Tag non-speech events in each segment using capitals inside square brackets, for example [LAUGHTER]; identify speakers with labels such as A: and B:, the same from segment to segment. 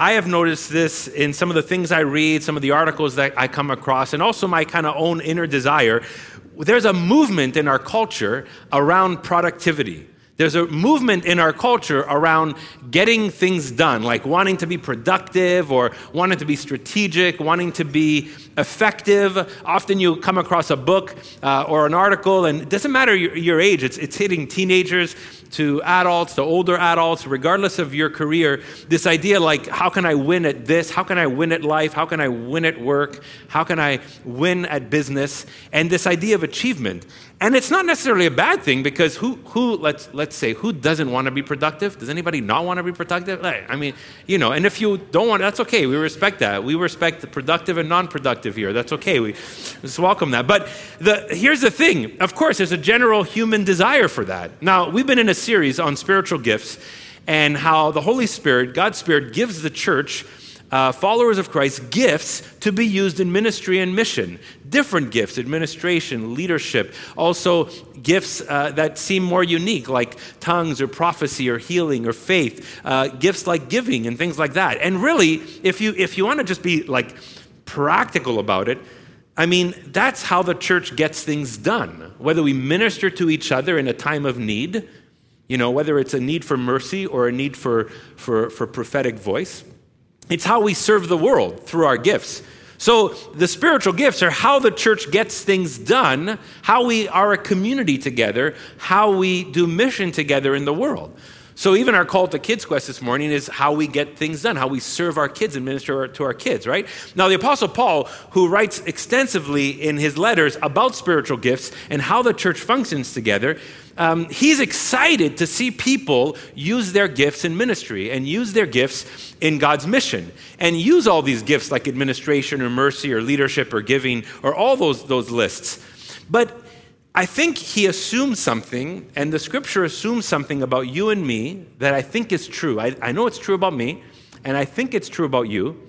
A: I have noticed this in some of the things I read, some of the articles that I come across, and also my kind of own inner desire. There's a movement in our culture around productivity. There's a movement in our culture around getting things done, like wanting to be productive or wanting to be strategic, wanting to be effective. Often you come across a book uh, or an article, and it doesn't matter your, your age, it's, it's hitting teenagers to adults, to older adults, regardless of your career. This idea like, how can I win at this? How can I win at life? How can I win at work? How can I win at business? And this idea of achievement. And it's not necessarily a bad thing because who, who let's, let's say, who doesn't want to be productive? Does anybody not want to be productive? I mean, you know, and if you don't want, that's okay. We respect that. We respect the productive and non productive here. That's okay. We just welcome that. But the, here's the thing of course, there's a general human desire for that. Now, we've been in a series on spiritual gifts and how the Holy Spirit, God's Spirit, gives the church uh, followers of Christ gifts to be used in ministry and mission. Different gifts, administration, leadership, also gifts uh, that seem more unique, like tongues or prophecy or healing or faith, uh, gifts like giving and things like that. And really, if you, if you want to just be like practical about it, I mean, that's how the church gets things done. Whether we minister to each other in a time of need, you know, whether it's a need for mercy or a need for, for, for prophetic voice, it's how we serve the world through our gifts. So, the spiritual gifts are how the church gets things done, how we are a community together, how we do mission together in the world. So, even our call to Kids Quest this morning is how we get things done, how we serve our kids and minister to our kids, right? Now, the Apostle Paul, who writes extensively in his letters about spiritual gifts and how the church functions together, um, he's excited to see people use their gifts in ministry and use their gifts in God's mission and use all these gifts like administration or mercy or leadership or giving or all those, those lists. But I think he assumes something, and the scripture assumes something about you and me that I think is true. I, I know it's true about me, and I think it's true about you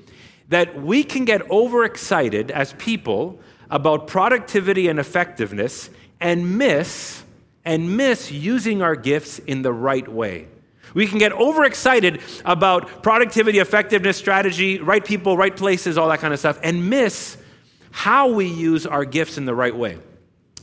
A: that we can get overexcited as people about productivity and effectiveness and miss and miss using our gifts in the right way. We can get overexcited about productivity, effectiveness, strategy, right people, right places, all that kind of stuff, and miss how we use our gifts in the right way.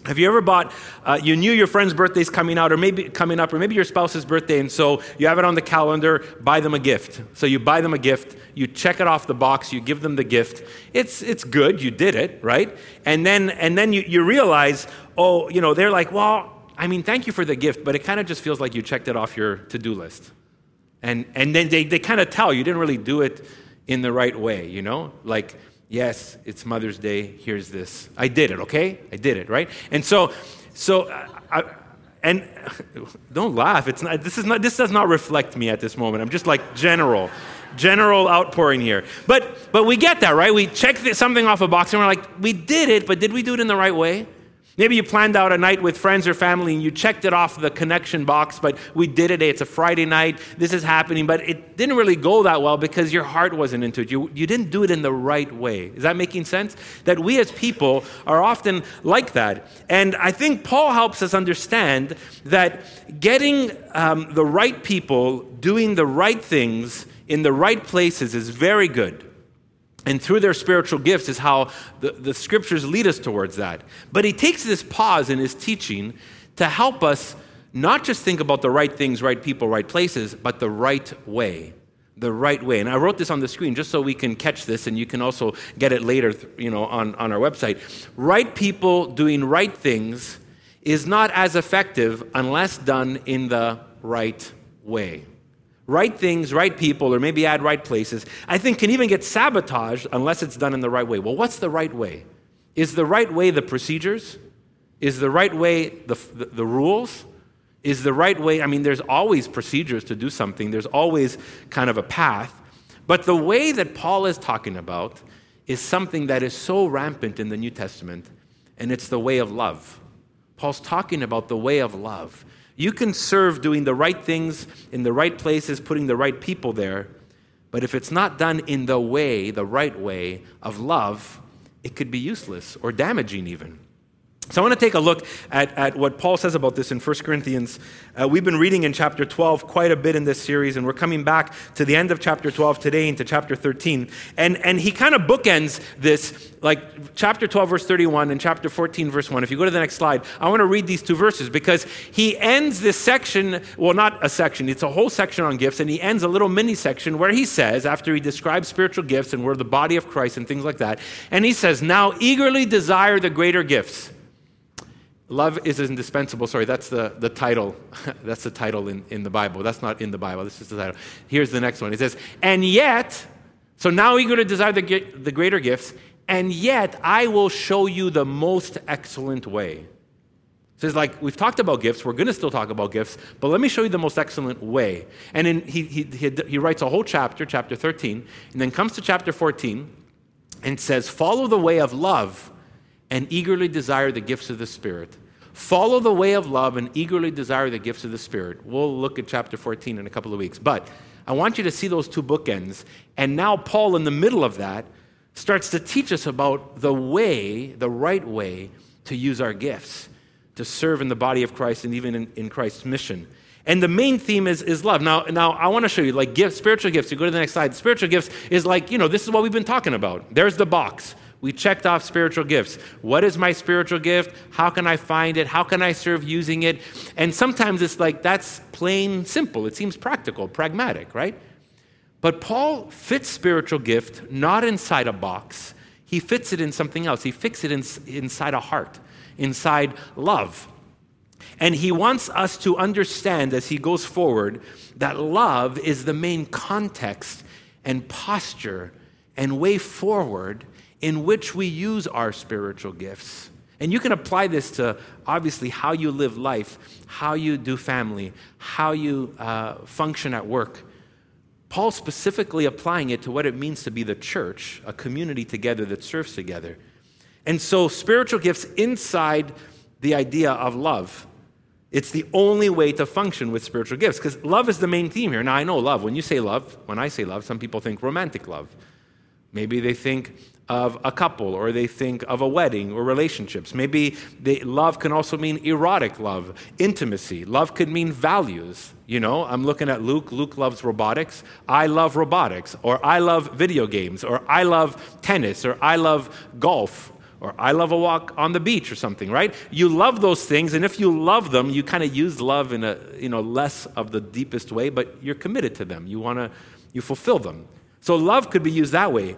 A: Have you ever bought, uh, you knew your friend's birthday's coming out, or maybe coming up, or maybe your spouse's birthday, and so you have it on the calendar, buy them a gift. So you buy them a gift, you check it off the box, you give them the gift. It's, it's good, you did it, right? And then, and then you, you realize, oh, you know, they're like, well, I mean, thank you for the gift, but it kind of just feels like you checked it off your to do list. And, and then they, they kind of tell you didn't really do it in the right way, you know? Like, yes, it's Mother's Day, here's this. I did it, okay? I did it, right? And so, so, I, and [LAUGHS] don't laugh. It's not, this, is not, this does not reflect me at this moment. I'm just like general, general outpouring here. But, but we get that, right? We check something off a box and we're like, we did it, but did we do it in the right way? Maybe you planned out a night with friends or family and you checked it off the connection box, but we did it. It's a Friday night. This is happening, but it didn't really go that well because your heart wasn't into it. You, you didn't do it in the right way. Is that making sense? That we as people are often like that. And I think Paul helps us understand that getting um, the right people doing the right things in the right places is very good. And through their spiritual gifts is how the, the scriptures lead us towards that. But he takes this pause in his teaching to help us not just think about the right things, right people, right places, but the right way. The right way. And I wrote this on the screen just so we can catch this and you can also get it later you know, on, on our website. Right people doing right things is not as effective unless done in the right way right things, right people, or maybe add right places, I think can even get sabotaged unless it's done in the right way. Well, what's the right way? Is the right way the procedures? Is the right way the, the, the rules? Is the right way, I mean, there's always procedures to do something, there's always kind of a path. But the way that Paul is talking about is something that is so rampant in the New Testament, and it's the way of love. Paul's talking about the way of love. You can serve doing the right things in the right places, putting the right people there, but if it's not done in the way, the right way of love, it could be useless or damaging even. So I want to take a look at, at what Paul says about this in 1 Corinthians. Uh, we've been reading in chapter 12 quite a bit in this series, and we're coming back to the end of chapter 12 today into chapter 13. And, and he kind of bookends this, like chapter 12, verse 31, and chapter 14, verse 1. If you go to the next slide, I want to read these two verses because he ends this section, well, not a section, it's a whole section on gifts, and he ends a little mini section where he says, after he describes spiritual gifts and we're the body of Christ and things like that, and he says, Now eagerly desire the greater gifts. Love is indispensable. Sorry, that's the, the title. [LAUGHS] that's the title in, in the Bible. That's not in the Bible. This is the title. Here's the next one. It says, And yet, so now you're going to desire the, the greater gifts, and yet I will show you the most excellent way. So it's like, we've talked about gifts, we're going to still talk about gifts, but let me show you the most excellent way. And in, he, he, he, he writes a whole chapter, chapter 13, and then comes to chapter 14 and says, Follow the way of love and eagerly desire the gifts of the Spirit. Follow the way of love and eagerly desire the gifts of the Spirit. We'll look at chapter 14 in a couple of weeks. But I want you to see those two bookends. And now, Paul, in the middle of that, starts to teach us about the way, the right way to use our gifts to serve in the body of Christ and even in, in Christ's mission. And the main theme is, is love. Now, now I want to show you, like gifts, spiritual gifts. You go to the next slide. Spiritual gifts is like, you know, this is what we've been talking about. There's the box. We checked off spiritual gifts. What is my spiritual gift? How can I find it? How can I serve using it? And sometimes it's like that's plain simple. It seems practical, pragmatic, right? But Paul fits spiritual gift not inside a box. He fits it in something else. He fits it in, inside a heart, inside love. And he wants us to understand as he goes forward that love is the main context and posture and way forward in which we use our spiritual gifts. And you can apply this to obviously how you live life, how you do family, how you uh, function at work. Paul specifically applying it to what it means to be the church, a community together that serves together. And so, spiritual gifts inside the idea of love. It's the only way to function with spiritual gifts because love is the main theme here. Now, I know love. When you say love, when I say love, some people think romantic love. Maybe they think of a couple or they think of a wedding or relationships. Maybe they, love can also mean erotic love, intimacy. Love could mean values. You know, I'm looking at Luke. Luke loves robotics. I love robotics. Or I love video games. Or I love tennis. Or I love golf. Or I love a walk on the beach or something, right? You love those things, and if you love them, you kind of use love in a, you know, less of the deepest way, but you're committed to them. You want to, you fulfill them. So love could be used that way.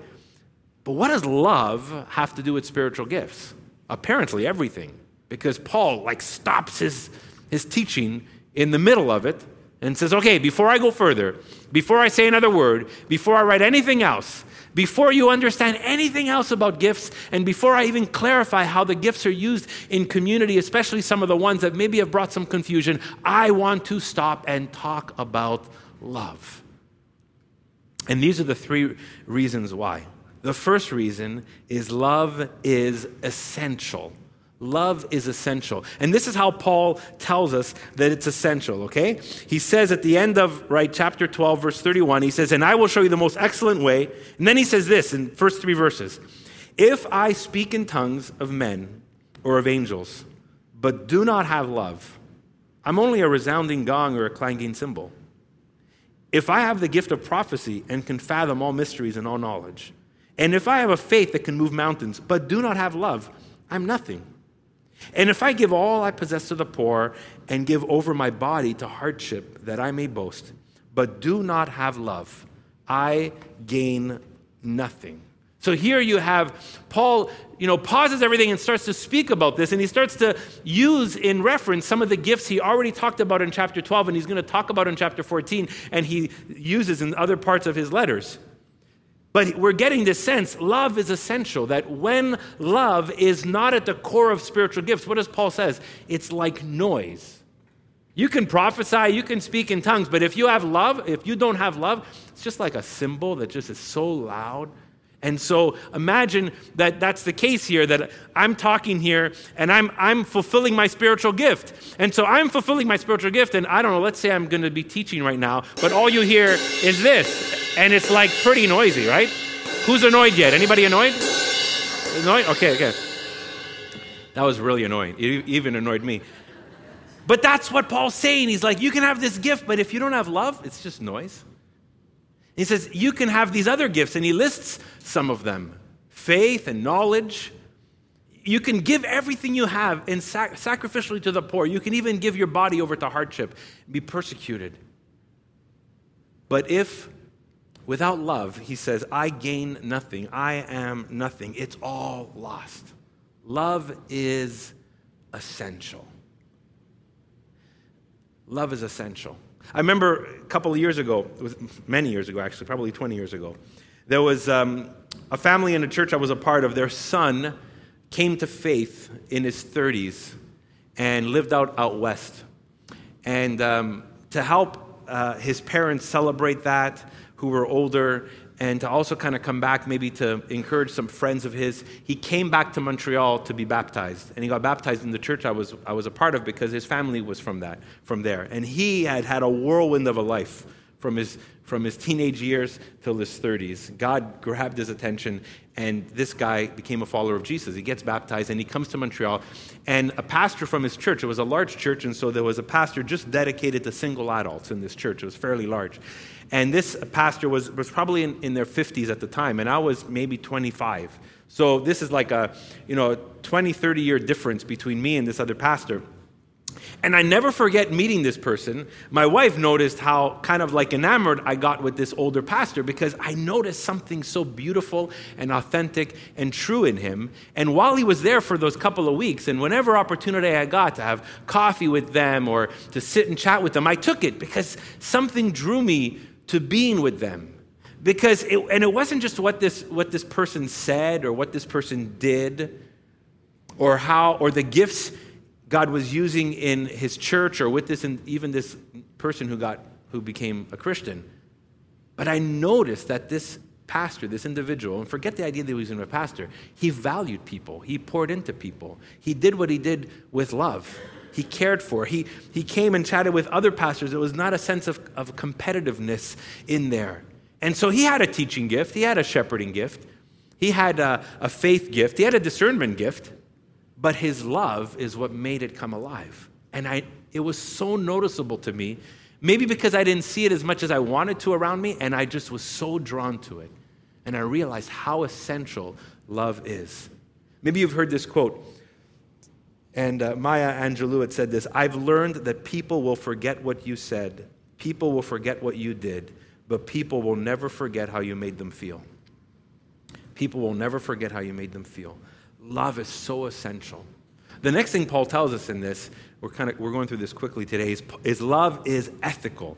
A: But what does love have to do with spiritual gifts? Apparently everything. Because Paul like stops his, his teaching in the middle of it and says, okay, before I go further, before I say another word, before I write anything else, before you understand anything else about gifts, and before I even clarify how the gifts are used in community, especially some of the ones that maybe have brought some confusion, I want to stop and talk about love. And these are the three reasons why. The first reason is love is essential. Love is essential. And this is how Paul tells us that it's essential, okay? He says at the end of right chapter 12 verse 31, he says, "And I will show you the most excellent way." And then he says this in first 3 verses. "If I speak in tongues of men or of angels, but do not have love, I'm only a resounding gong or a clanging cymbal. If I have the gift of prophecy and can fathom all mysteries and all knowledge, and if I have a faith that can move mountains, but do not have love, I'm nothing. And if I give all I possess to the poor and give over my body to hardship that I may boast, but do not have love, I gain nothing. So here you have Paul, you know, pauses everything and starts to speak about this, and he starts to use in reference some of the gifts he already talked about in chapter 12, and he's going to talk about in chapter 14, and he uses in other parts of his letters. But we're getting this sense love is essential, that when love is not at the core of spiritual gifts, what does Paul says? It's like noise. You can prophesy, you can speak in tongues, but if you have love, if you don't have love, it's just like a cymbal that just is so loud and so imagine that that's the case here, that I'm talking here and I'm, I'm fulfilling my spiritual gift. And so I'm fulfilling my spiritual gift, and I don't know, let's say I'm going to be teaching right now, but all you hear is this. And it's like pretty noisy, right? Who's annoyed yet? Anybody annoyed? Annoyed? Okay, okay. That was really annoying. It even annoyed me. But that's what Paul's saying. He's like, you can have this gift, but if you don't have love, it's just noise. He says, you can have these other gifts, and he lists some of them faith and knowledge. You can give everything you have and sac- sacrificially to the poor. You can even give your body over to hardship, be persecuted. But if without love, he says, I gain nothing, I am nothing, it's all lost. Love is essential. Love is essential. I remember a couple of years ago, many years ago actually, probably 20 years ago, there was um, a family in a church I was a part of. Their son came to faith in his 30s and lived out out west. And um, to help uh, his parents celebrate that, who were older, and to also kind of come back, maybe to encourage some friends of his. He came back to Montreal to be baptized, and he got baptized in the church I was, I was a part of because his family was from that, from there. And he had had a whirlwind of a life from his, from his teenage years till his 30s. God grabbed his attention, and this guy became a follower of Jesus. He gets baptized, and he comes to Montreal. And a pastor from his church, it was a large church, and so there was a pastor just dedicated to single adults in this church. It was fairly large. And this pastor was, was probably in, in their 50s at the time, and I was maybe 25. So this is like a, you know, 20, 30 year difference between me and this other pastor. And I never forget meeting this person. My wife noticed how kind of like enamored I got with this older pastor because I noticed something so beautiful and authentic and true in him. And while he was there for those couple of weeks, and whenever opportunity I got to have coffee with them or to sit and chat with them, I took it because something drew me to being with them. Because it, and it wasn't just what this, what this person said or what this person did or how, or the gifts God was using in his church or with this, and even this person who got, who became a Christian. But I noticed that this pastor, this individual, and forget the idea that he was even a pastor, he valued people. He poured into people. He did what he did with love he cared for. He, he came and chatted with other pastors. It was not a sense of, of competitiveness in there. And so he had a teaching gift, he had a shepherding gift, he had a, a faith gift, he had a discernment gift, but his love is what made it come alive. And I, it was so noticeable to me, maybe because I didn't see it as much as I wanted to around me, and I just was so drawn to it. And I realized how essential love is. Maybe you've heard this quote and uh, Maya Angelou had said this I've learned that people will forget what you said, people will forget what you did, but people will never forget how you made them feel. People will never forget how you made them feel. Love is so essential. The next thing Paul tells us in this, we're kind of we're going through this quickly today, is, is love is ethical.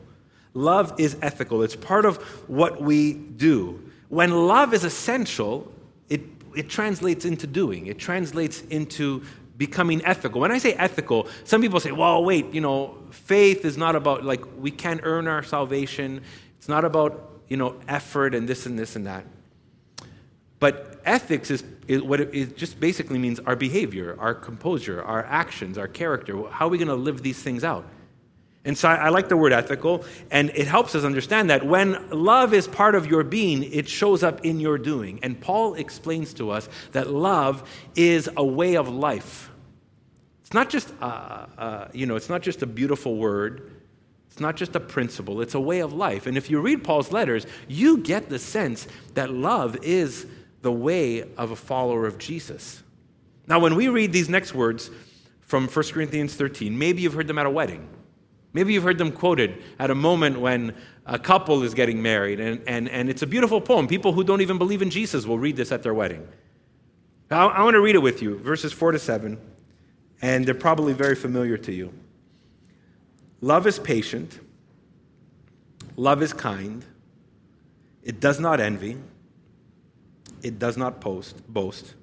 A: Love is ethical. It's part of what we do. When love is essential, it, it translates into doing. It translates into becoming ethical. When I say ethical, some people say, well, wait, you know, faith is not about, like, we can't earn our salvation. It's not about, you know, effort and this and this and that. But ethics is, is what it, it just basically means our behavior, our composure, our actions, our character. How are we going to live these things out? And so I, I, like the word ethical, and it helps us understand that when love is part of your being, it shows up in your doing. And Paul explains to us that love is a way of life. It's not just, uh, you know, it's not just a beautiful word. It's not just a principle. It's a way of life. And if you read Paul's letters, you get the sense that love is the way of a follower of Jesus. Now, when we read these next words from 1 Corinthians 13, maybe you've heard them at a wedding. Maybe you've heard them quoted at a moment when a couple is getting married, and, and, and it's a beautiful poem. People who don't even believe in Jesus will read this at their wedding. I, I want to read it with you, verses 4 to 7, and they're probably very familiar to you. Love is patient, love is kind, it does not envy, it does not post, boast,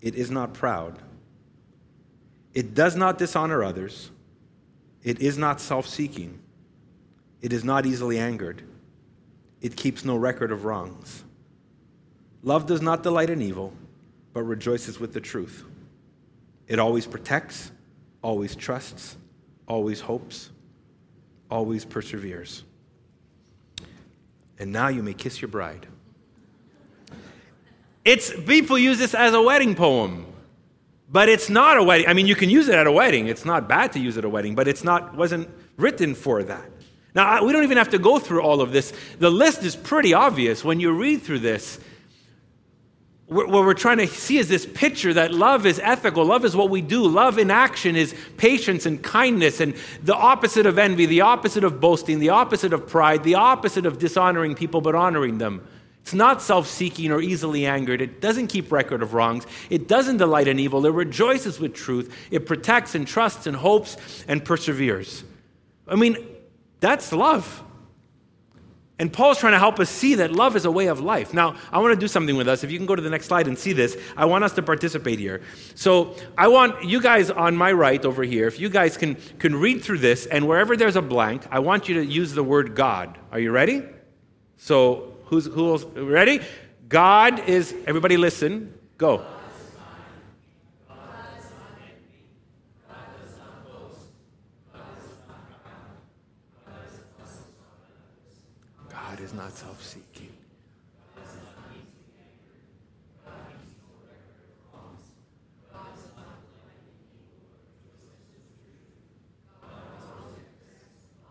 A: it is not proud, it does not dishonor others. It is not self seeking. It is not easily angered. It keeps no record of wrongs. Love does not delight in evil, but rejoices with the truth. It always protects, always trusts, always hopes, always perseveres. And now you may kiss your bride. It's people use this as a wedding poem. but it's not a wedding. I mean, you can use it at a wedding. It's not bad to use it at a wedding, but it's not wasn't written for that. Now, we don't even have to go through all of this. The list is pretty obvious when you read through this. What we're trying to see is this picture that love is ethical. Love is what we do. Love in action is patience and kindness, and the opposite of envy, the opposite of boasting, the opposite of pride, the opposite of dishonoring people but honoring them. It's not self seeking or easily angered. It doesn't keep record of wrongs. It doesn't delight in evil. It rejoices with truth. It protects and trusts and hopes and perseveres. I mean, that's love. And Paul's trying to help us see that love is a way of life. Now, I want to do something with us. If you can go to the next slide and see this, I want us to participate here. So, I want you guys on my right over here, if you guys can, can read through this, and wherever there's a blank, I want you to use the word God. Are you ready? So, who's who's ready? God is, everybody listen, go. God is not self seeking.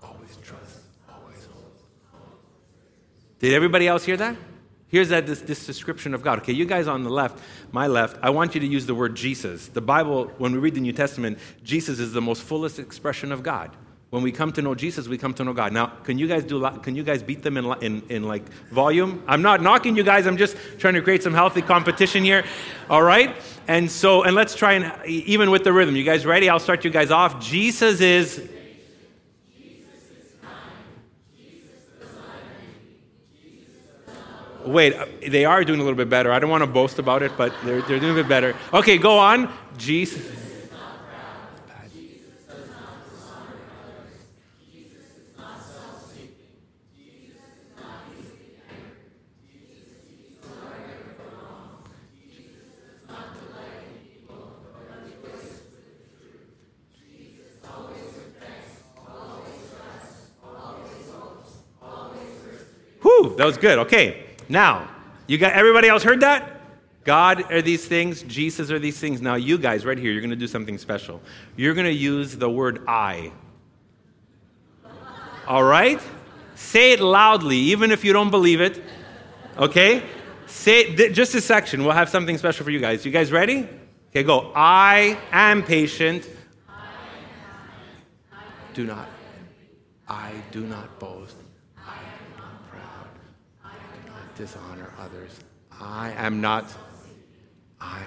A: Always trust. Did everybody else hear that? Here's that this, this, description of God. Okay, you guys on the left, my left, I want you to use the word Jesus. The Bible, when we read the New Testament, Jesus is the most fullest expression of God. When we come to know Jesus, we come to know God. Now, can you guys do? Can you guys beat them in, in, in like volume? I'm not knocking you guys. I'm just trying to create some healthy competition here. All right. And so, and let's try and even with the rhythm. You guys ready? I'll start you guys off. Jesus is. Wait, uh, they are doing a little bit better. I don't want to boast about it, but they're, they're doing a bit better. Okay, go on. Jesus. That was good. Okay, now, you got everybody else heard that? God are these things, Jesus are these things. Now, you guys, right here, you're going to do something special. You're going to use the word I. All right? Say it loudly, even if you don't believe it. Okay? Say it, just a section. We'll have something special for you guys. You guys ready? Okay, go. I am patient. I do not. I do not boast dishonor others. I am not. I am.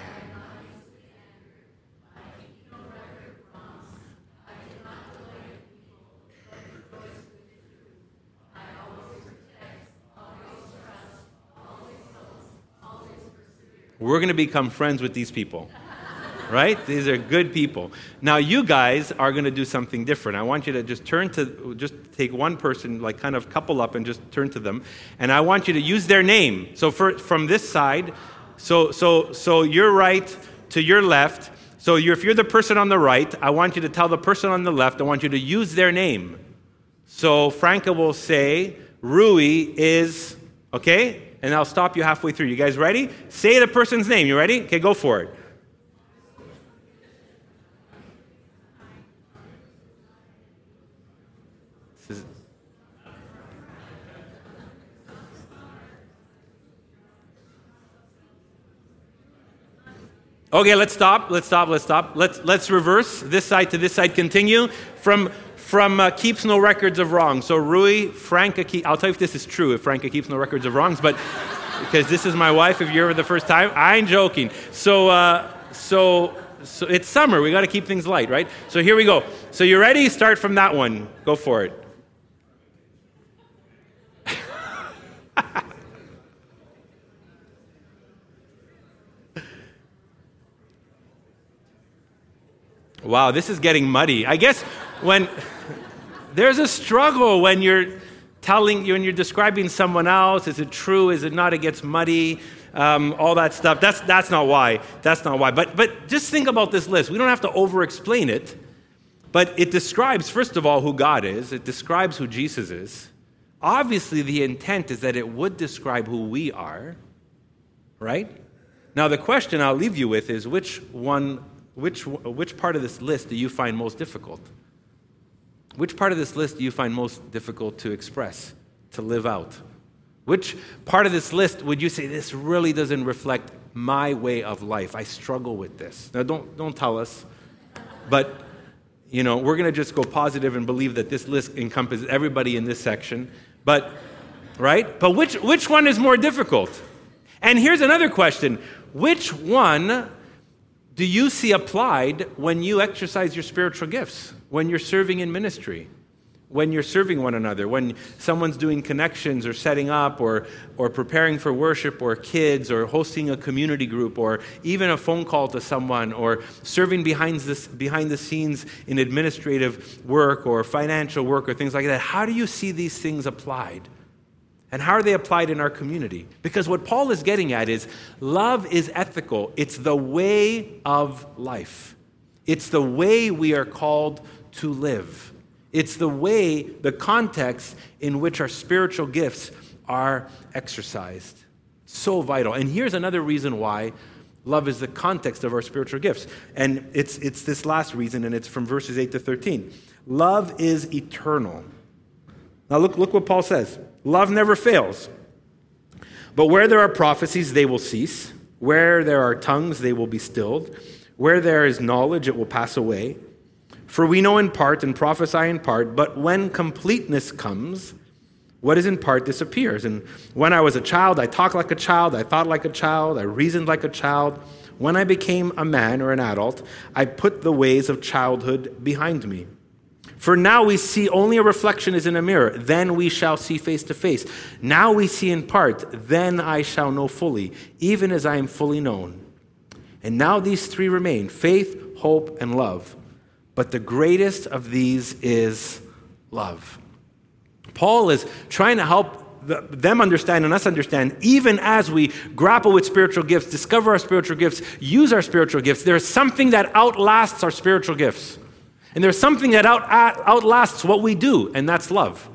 A: We're going to become friends with these people right? These are good people. Now, you guys are going to do something different. I want you to just turn to, just take one person, like kind of couple up and just turn to them. And I want you to use their name. So, for, from this side, so, so, so you're right to your left. So, you're, if you're the person on the right, I want you to tell the person on the left, I want you to use their name. So, Franca will say, Rui is, okay? And I'll stop you halfway through. You guys ready? Say the person's name. You ready? Okay, go for it. Okay, let's stop. Let's stop. Let's stop. Let's let's reverse this side to this side. Continue from from uh, keeps no records of wrong. So Rui Franca. Keep, I'll tell you if this is true. If Franca keeps no records of wrongs, but [LAUGHS] because this is my wife. If you're ever the first time, I ain't joking. So uh, so so it's summer. We got to keep things light, right? So here we go. So you ready? Start from that one. Go for it. Wow, this is getting muddy. I guess when there's a struggle when you're telling when you're describing someone else, is it true? Is it not? It gets muddy. Um, all that stuff. That's that's not why. That's not why. But but just think about this list. We don't have to over-explain it, but it describes first of all who God is. It describes who Jesus is. Obviously, the intent is that it would describe who we are, right? Now, the question I'll leave you with is which one which, which part of this list do you find most difficult? Which part of this list do you find most difficult to express, to live out? Which part of this list would you say this really doesn't reflect my way of life? I struggle with this. Now, don't, don't tell us, but you know, we're going to just go positive and believe that this list encompasses everybody in this section. But, right? But which, which one is more difficult? And here's another question Which one do you see applied when you exercise your spiritual gifts, when you're serving in ministry, when you're serving one another, when someone's doing connections or setting up or, or preparing for worship or kids or hosting a community group or even a phone call to someone or serving behind, this, behind the scenes in administrative work or financial work or things like that? How do you see these things applied? And how are they applied in our community? Because what Paul is getting at is love is ethical, it's the way of life, it's the way we are called to live. It's the way, the context in which our spiritual gifts are exercised. So vital. And here's another reason why love is the context of our spiritual gifts. And it's, it's this last reason, and it's from verses 8 to 13. Love is eternal. Now, look, look what Paul says. Love never fails. But where there are prophecies, they will cease. Where there are tongues, they will be stilled. Where there is knowledge, it will pass away. For we know in part and prophesy in part, but when completeness comes, what is in part disappears. And when I was a child, I talked like a child, I thought like a child, I reasoned like a child. When I became a man or an adult, I put the ways of childhood behind me. For now we see only a reflection as in a mirror, then we shall see face to face. Now we see in part, then I shall know fully, even as I am fully known. And now these three remain faith, hope, and love. But the greatest of these is love. Paul is trying to help them understand and us understand, even as we grapple with spiritual gifts, discover our spiritual gifts, use our spiritual gifts, there's something that outlasts our spiritual gifts. And there's something that out, outlasts what we do, and that's love.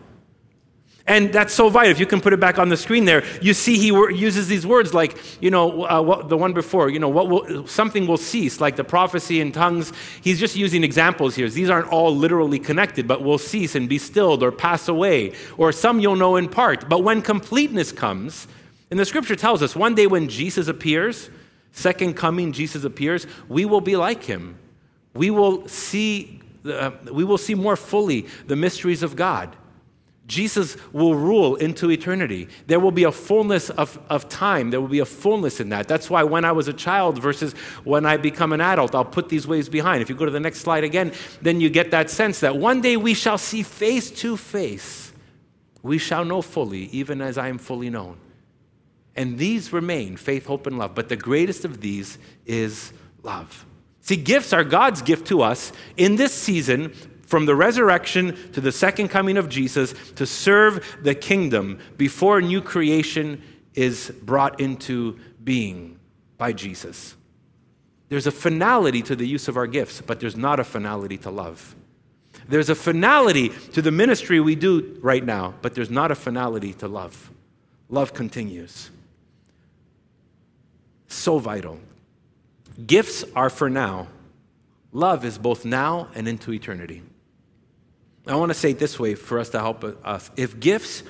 A: And that's so vital. If you can put it back on the screen there, you see he uses these words like, you know, uh, what, the one before, you know, what will, something will cease, like the prophecy in tongues. He's just using examples here. These aren't all literally connected, but will cease and be stilled or pass away, or some you'll know in part. But when completeness comes, and the scripture tells us one day when Jesus appears, second coming, Jesus appears, we will be like him. We will see uh, we will see more fully the mysteries of God. Jesus will rule into eternity. There will be a fullness of, of time. There will be a fullness in that. That's why when I was a child versus when I become an adult, I'll put these ways behind. If you go to the next slide again, then you get that sense that one day we shall see face to face. We shall know fully, even as I am fully known. And these remain faith, hope, and love. But the greatest of these is love. See, gifts are God's gift to us in this season from the resurrection to the second coming of Jesus to serve the kingdom before new creation is brought into being by Jesus. There's a finality to the use of our gifts, but there's not a finality to love. There's a finality to the ministry we do right now, but there's not a finality to love. Love continues. So vital. Gifts are for now. Love is both now and into eternity. I want to say it this way for us to help us. If gifts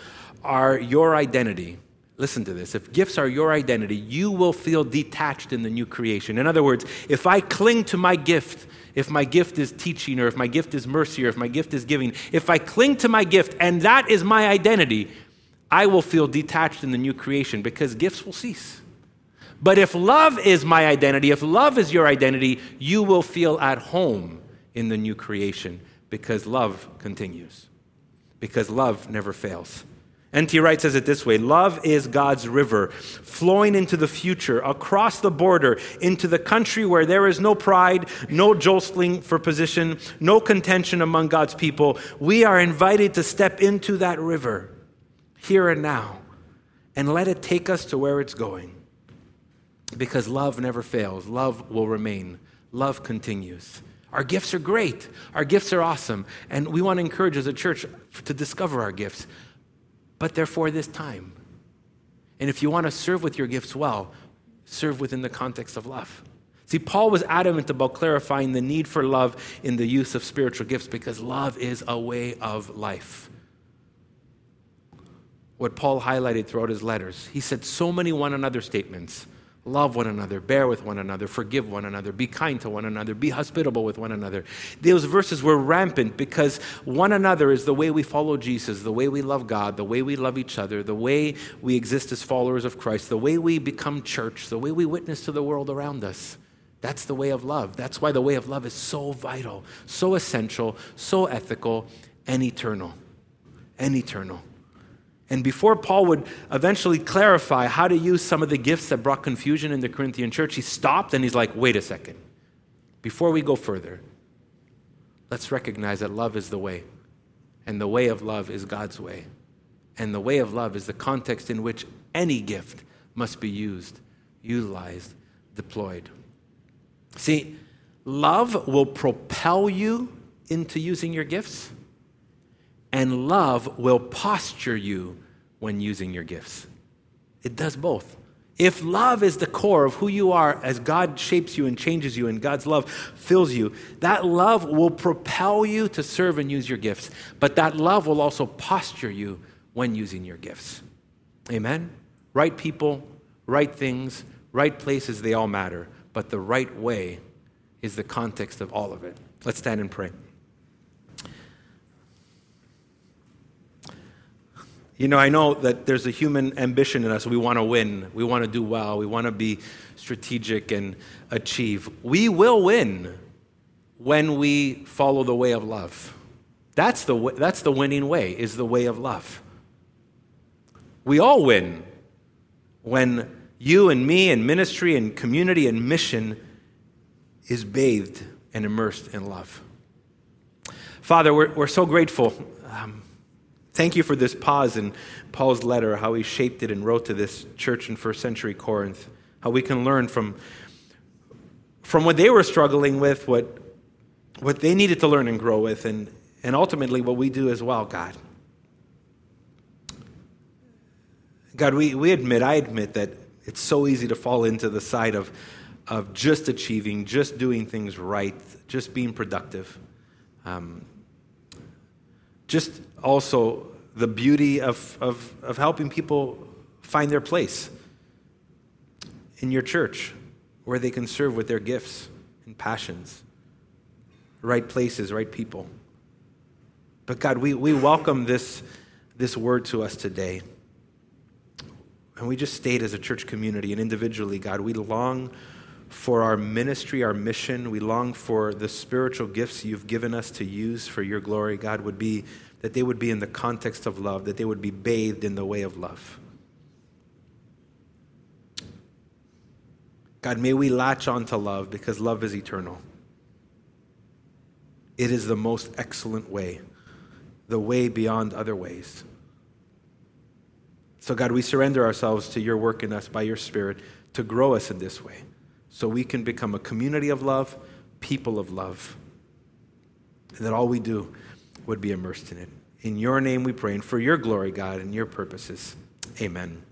A: are your identity, listen to this. If gifts are your identity, you will feel detached in the new creation. In other words, if I cling to my gift, if my gift is teaching, or if my gift is mercy, or if my gift is giving, if I cling to my gift and that is my identity, I will feel detached in the new creation because gifts will cease. But if love is my identity, if love is your identity, you will feel at home in the new creation because love continues, because love never fails. N.T. Wright says it this way Love is God's river, flowing into the future, across the border, into the country where there is no pride, no jostling for position, no contention among God's people. We are invited to step into that river here and now and let it take us to where it's going because love never fails, love will remain, love continues. Our gifts are great, our gifts are awesome, and we want to encourage as a church to discover our gifts, but they're for this time. And if you want to serve with your gifts well, serve within the context of love. See, Paul was adamant about clarifying the need for love in the use of spiritual gifts because love is a way of life. What Paul highlighted throughout his letters, he said so many one another statements love one another, bear with one another, forgive one another, be kind to one another, be hospitable with one another. Those verses were rampant because one another is the way we follow Jesus, the way we love God, the way we love each other, the way we exist as followers of Christ, the way we become church, the way we witness to the world around us. That's the way of love. That's why the way of love is so vital, so essential, so ethical, and eternal. And eternal. And before Paul would eventually clarify how to use some of the gifts that brought confusion in the Corinthian church, he stopped and he's like, wait a second. Before we go further, let's recognize that love is the way. And the way of love is God's way. And the way of love is the context in which any gift must be used, utilized, deployed. See, love will propel you into using your gifts and love will posture you when using your gifts. It does both. If love is the core of who you are as God shapes you and changes you and God's love fills you, that love will propel you to serve and use your gifts. But that love will also posture you when using your gifts. Amen? Right people, right things, right places, they all matter. But the right way is the context of all of it. Let's stand and pray. You know, I know that there's a human ambition in us. We want to win. We want to do well. We want to be strategic and achieve. We will win when we follow the way of love. That's the, that's the winning way, is the way of love. We all win when you and me and ministry and community and mission is bathed and immersed in love. Father, we're, we're so grateful. Um, Thank you for this pause in Paul's letter, how he shaped it and wrote to this church in first century Corinth, how we can learn from, from what they were struggling with, what, what they needed to learn and grow with, and, and ultimately what we do as well, God. God, we, we admit, I admit that it's so easy to fall into the side of, of just achieving, just doing things right, just being productive. Um, just also the beauty of, of, of helping people find their place in your church where they can serve with their gifts and passions. Right places, right people. But God, we, we welcome this, this word to us today. And we just state as a church community and individually, God, we long for our ministry, our mission. We long for the spiritual gifts you've given us to use for your glory, God, would be that they would be in the context of love, that they would be bathed in the way of love. God, may we latch on to love because love is eternal. It is the most excellent way, the way beyond other ways. So, God, we surrender ourselves to your work in us by your Spirit to grow us in this way so we can become a community of love, people of love, and that all we do would be immersed in it. In your name we pray, and for your glory, God, and your purposes. Amen.